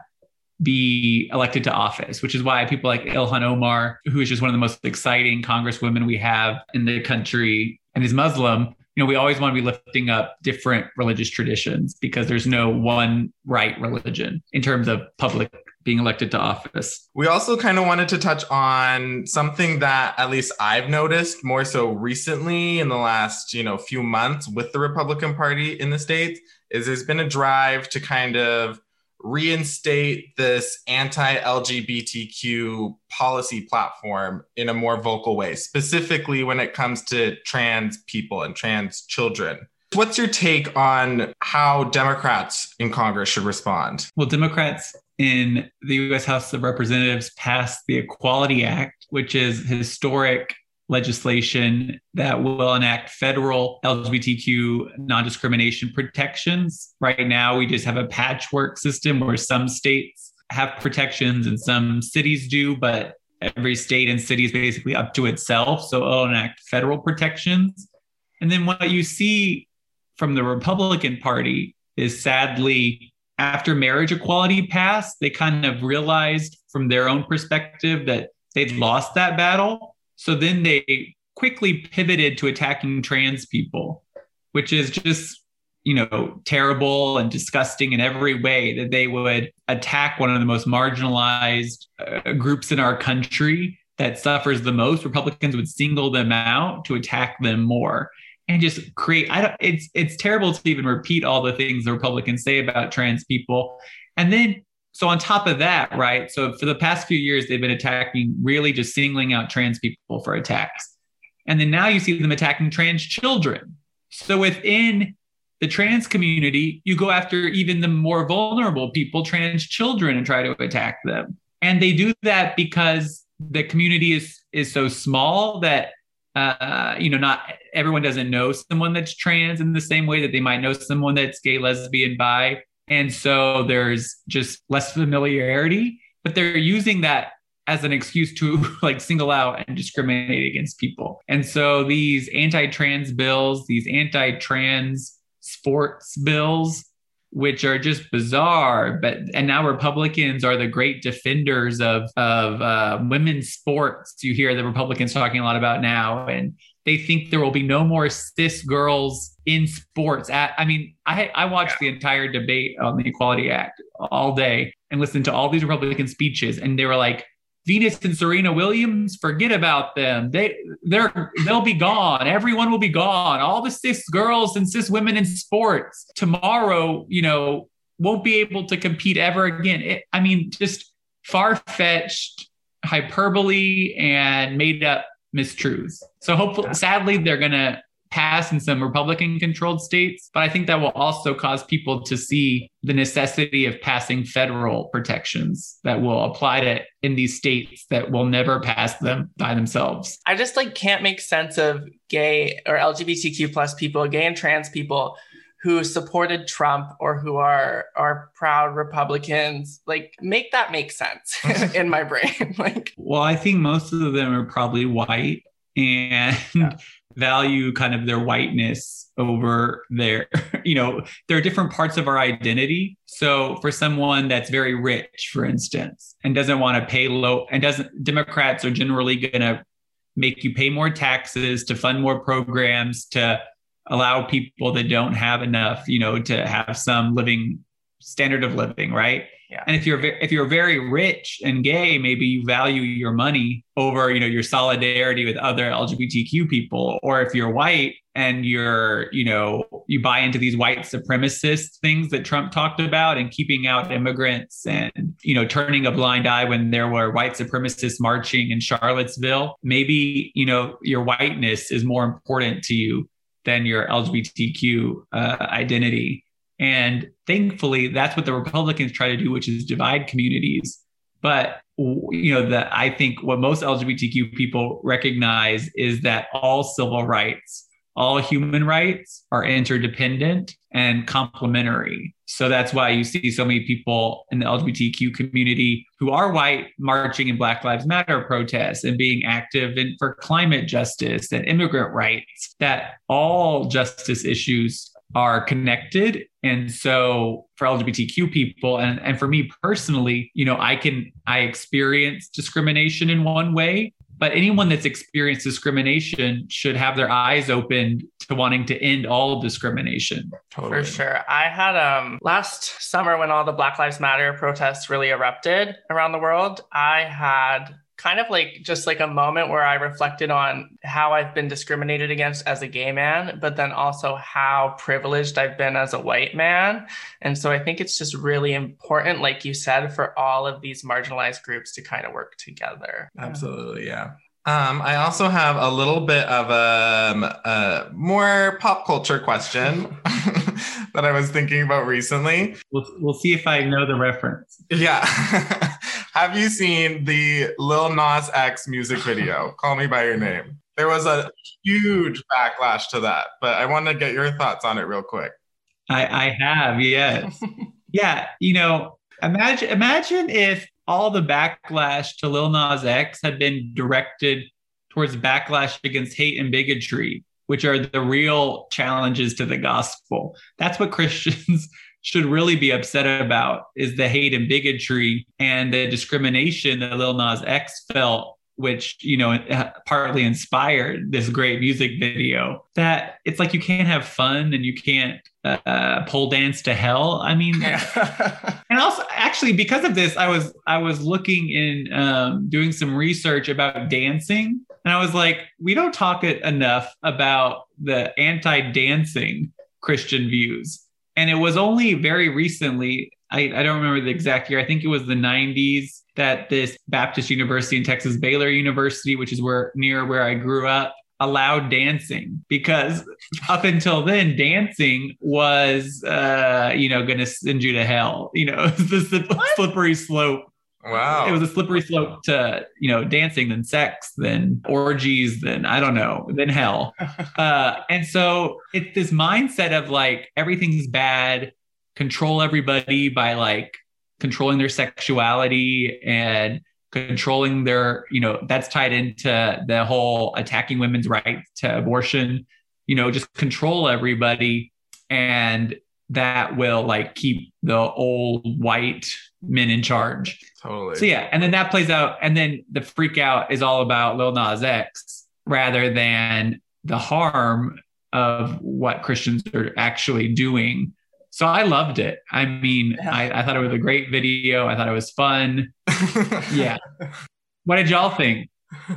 be elected to office, which is why people like Ilhan Omar, who is just one of the most exciting congresswomen we have in the country and is Muslim, you know, we always want to be lifting up different religious traditions because there's no one right religion in terms of public being elected to office. We also kind of wanted to touch on something that at least I've noticed more so recently in the last, you know, few months with the Republican Party in the states is there's been a drive to kind of reinstate this anti-LGBTQ policy platform in a more vocal way, specifically when it comes to trans people and trans children. What's your take on how Democrats in Congress should respond? Well, Democrats in the US House of Representatives passed the Equality Act, which is historic legislation that will enact federal LGBTQ non discrimination protections. Right now, we just have a patchwork system where some states have protections and some cities do, but every state and city is basically up to itself. So it'll enact federal protections. And then what you see from the Republican Party is sadly, after marriage equality passed, they kind of realized from their own perspective that they'd lost that battle. So then they quickly pivoted to attacking trans people, which is just you know terrible and disgusting in every way that they would attack one of the most marginalized uh, groups in our country that suffers the most republicans would single them out to attack them more and just create i don't it's it's terrible to even repeat all the things the republicans say about trans people. And then so on top of that right so for the past few years they've been attacking really just singling out trans people for attacks. And then now you see them attacking trans children. So within the trans community, you go after even the more vulnerable people, trans children, and try to attack them. And they do that because the community is is so small that uh, you know not everyone doesn't know someone that's trans in the same way that they might know someone that's gay, lesbian, bi, and so there's just less familiarity. But they're using that as an excuse to like single out and discriminate against people. And so these anti-trans bills, these anti-trans sports bills which are just bizarre but and now republicans are the great defenders of of uh, women's sports you hear the republicans talking a lot about now and they think there will be no more cis girls in sports at, i mean i i watched yeah. the entire debate on the equality act all day and listened to all these republican speeches and they were like Venus and Serena Williams, forget about them. They they're they'll be gone. Everyone will be gone. All the cis girls and cis women in sports tomorrow, you know, won't be able to compete ever again. It, I mean, just far fetched hyperbole and made up mistruths. So hopefully, sadly, they're gonna pass in some Republican controlled states. But I think that will also cause people to see the necessity of passing federal protections that will apply to in these states that will never pass them by themselves. I just like can't make sense of gay or LGBTQ plus people, gay and trans people who supported Trump or who are are proud Republicans. Like make that make sense in my brain. like well, I think most of them are probably white and yeah. value kind of their whiteness over their you know there are different parts of our identity. So for someone that's very rich for instance and doesn't want to pay low and doesn't democrats are generally going to make you pay more taxes to fund more programs to allow people that don't have enough you know to have some living standard of living right yeah. And if you're if you're very rich and gay, maybe you value your money over you know your solidarity with other LGBTQ people. Or if you're white and you're you know you buy into these white supremacist things that Trump talked about and keeping out immigrants and you know turning a blind eye when there were white supremacists marching in Charlottesville, maybe you know your whiteness is more important to you than your LGBTQ uh, identity. And thankfully, that's what the Republicans try to do, which is divide communities. But you know that I think what most LGBTQ people recognize is that all civil rights, all human rights are interdependent and complementary. So that's why you see so many people in the LGBTQ community who are white marching in Black Lives Matter protests and being active in, for climate justice and immigrant rights, that all justice issues are connected. And so for LGBTQ people and, and for me personally, you know, I can I experience discrimination in one way, but anyone that's experienced discrimination should have their eyes opened to wanting to end all discrimination. Totally. For sure. I had um last summer when all the Black Lives Matter protests really erupted around the world, I had kind of like just like a moment where I reflected on how I've been discriminated against as a gay man, but then also how privileged I've been as a white man. And so I think it's just really important, like you said, for all of these marginalized groups to kind of work together. Absolutely. Yeah. Um, I also have a little bit of a, um, a more pop culture question that I was thinking about recently. We'll, we'll see if I know the reference. Yeah. have you seen the Lil Nas X music video, Call Me By Your Name? There was a huge backlash to that, but I want to get your thoughts on it real quick. I, I have, yes. yeah. You know, imagine imagine if all the backlash to Lil Nas X had been directed towards backlash against hate and bigotry, which are the real challenges to the gospel. That's what Christians should really be upset about is the hate and bigotry and the discrimination that Lil Nas X felt which you know partly inspired this great music video. That it's like you can't have fun and you can't uh, pole dance to hell. I mean and also actually because of this i was i was looking in um, doing some research about dancing and i was like we don't talk it enough about the anti-dancing christian views and it was only very recently I, I don't remember the exact year i think it was the 90s that this Baptist University in Texas, Baylor University, which is where near where I grew up, allowed dancing because up until then, dancing was, uh, you know, going to send you to hell. You know, the slippery slope. Wow. It was a slippery slope to, you know, dancing, then sex, then orgies, then I don't know, then hell. Uh, and so it's this mindset of like everything's bad, control everybody by like controlling their sexuality and controlling their you know that's tied into the whole attacking women's right to abortion you know just control everybody and that will like keep the old white men in charge Totally. so yeah and then that plays out and then the freak out is all about lil nas x rather than the harm of what christians are actually doing so I loved it. I mean, Yeah. I, I thought it was a great video. I thought it was fun. Yeah. what did y'all think?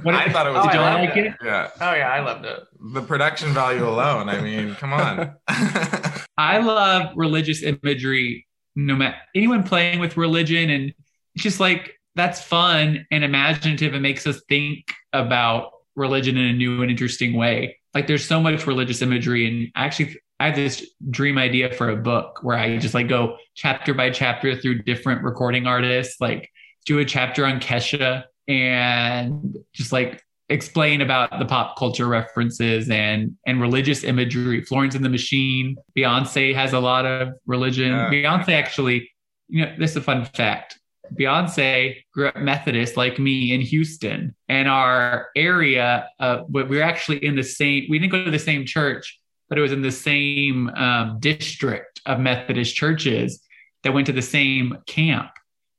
What I thought it was did y'all I like loved it? Yeah. oh yeah, I loved it. The production value alone. I mean, come on. I love religious imagery. No matter anyone playing with religion, and it's just like that's fun and imaginative and makes us think about religion in a new and interesting way. Like there's so much religious imagery, and actually, I have this dream idea for a book where I just like go chapter by chapter through different recording artists, like do a chapter on Kesha and just like explain about the pop culture references and and religious imagery. Florence and the Machine, Beyonce has a lot of religion. Yeah. Beyonce actually, you know, this is a fun fact. Beyonce grew up Methodist like me in Houston, and our area, uh, we were actually in the same. We didn't go to the same church, but it was in the same um, district of Methodist churches that went to the same camp.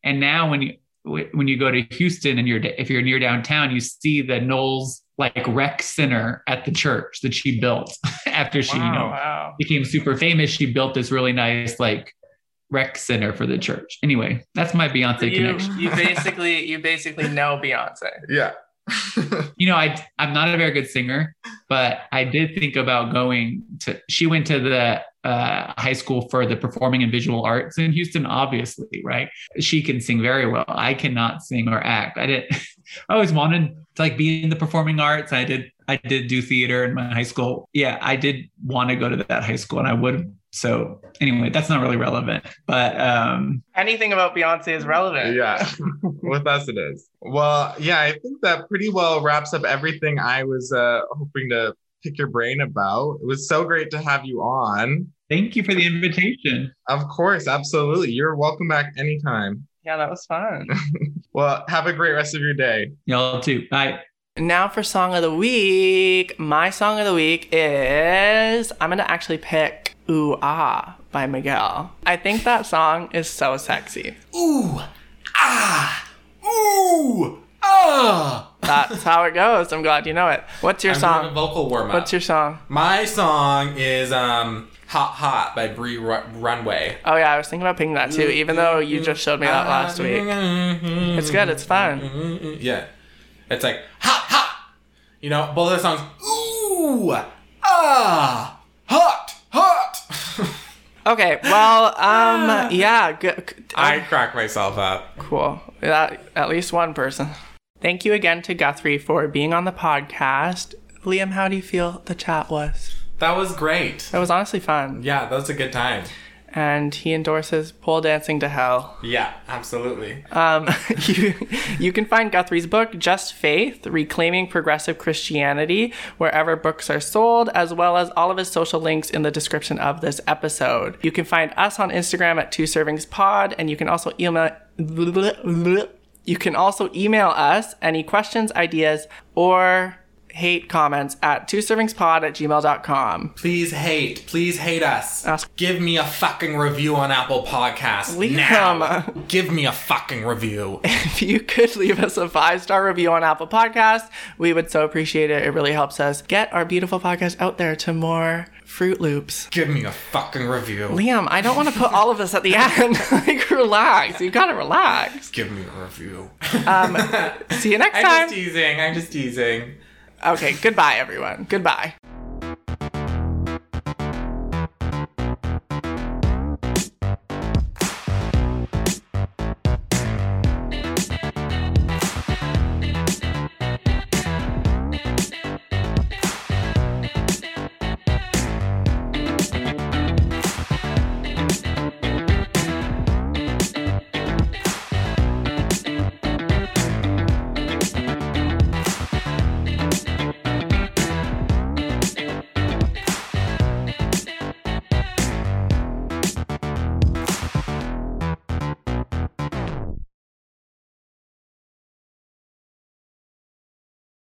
And now, when you when you go to Houston and you're if you're near downtown, you see the Knowles like rec center at the church that she built after she you know wow. became super famous. She built this really nice like rec center for the church. Anyway, that's my Beyonce You, connection. you basically you basically know Beyonce. yeah. You know, I I'm not a very good singer, but I did think about going to. She went to the uh, high school for the performing and visual arts in Houston. Obviously, right? She can sing very well. I cannot sing or act. I did. I always wanted to like be in the performing arts. I did. I did do theater in my high school. Yeah, I did want to go to that high school, and I would. So anyway, that's not really relevant. But um, Anything about Beyonce is relevant. yeah. With us, it is. Well, yeah, I think that pretty well wraps up everything I was uh, hoping to pick your brain about. It was so great to have you on. thank you for the invitation. Of course, absolutely. You're welcome back anytime. Yeah, that was fun. Well, have a great rest of your day. Y'all too. Bye. Now for song of the week. My song of the week is I'm gonna actually pick Ooh Ah by Miguel. I think that song is so sexy. Ooh, ah, ooh, ah. That's how it goes. I'm glad you know it. What's your I'm doing a song? vocal warm up. What's your song? My song is um Hot Hot by Bree Ru- Runway. Oh yeah, I was thinking about picking that too, even though you just showed me that last week. It's good, it's fun. Yeah. It's like hot hot. You know, both of the songs ooh ah hot hot. Okay, well, um, yeah, good. I crack myself up. Cool. That, at least one person. Thank you again to Guthrie for being on the podcast. Liam, how do you feel the chat was? That was great. That was honestly fun. Yeah, that was a good time. And he endorses pole dancing to hell. Yeah, absolutely. Um, you, you can find Guthrie's book, Just Faith Reclaiming Progressive Christianity, wherever books are sold, as well as all of his social links in the description of this episode. You can find us on Instagram at Two Servings Pod, and you can also email. You can also email us any questions, ideas, or hate comments at two servingspod at gmail.com. Please hate. Please hate us. Ask- Give me a fucking review on Apple Podcasts. Liam. Now. Give me a fucking review. If you could leave us a five star review on Apple Podcast, we would so appreciate it. It really helps us get our beautiful podcast out there to more Fruit Loops. Give me a fucking review. Liam, I don't want to put all of this at the end. like, relax. You gotta relax. Give me a review. Um, see you next time. I'm just teasing. I'm just teasing. Okay, goodbye, everyone. Goodbye.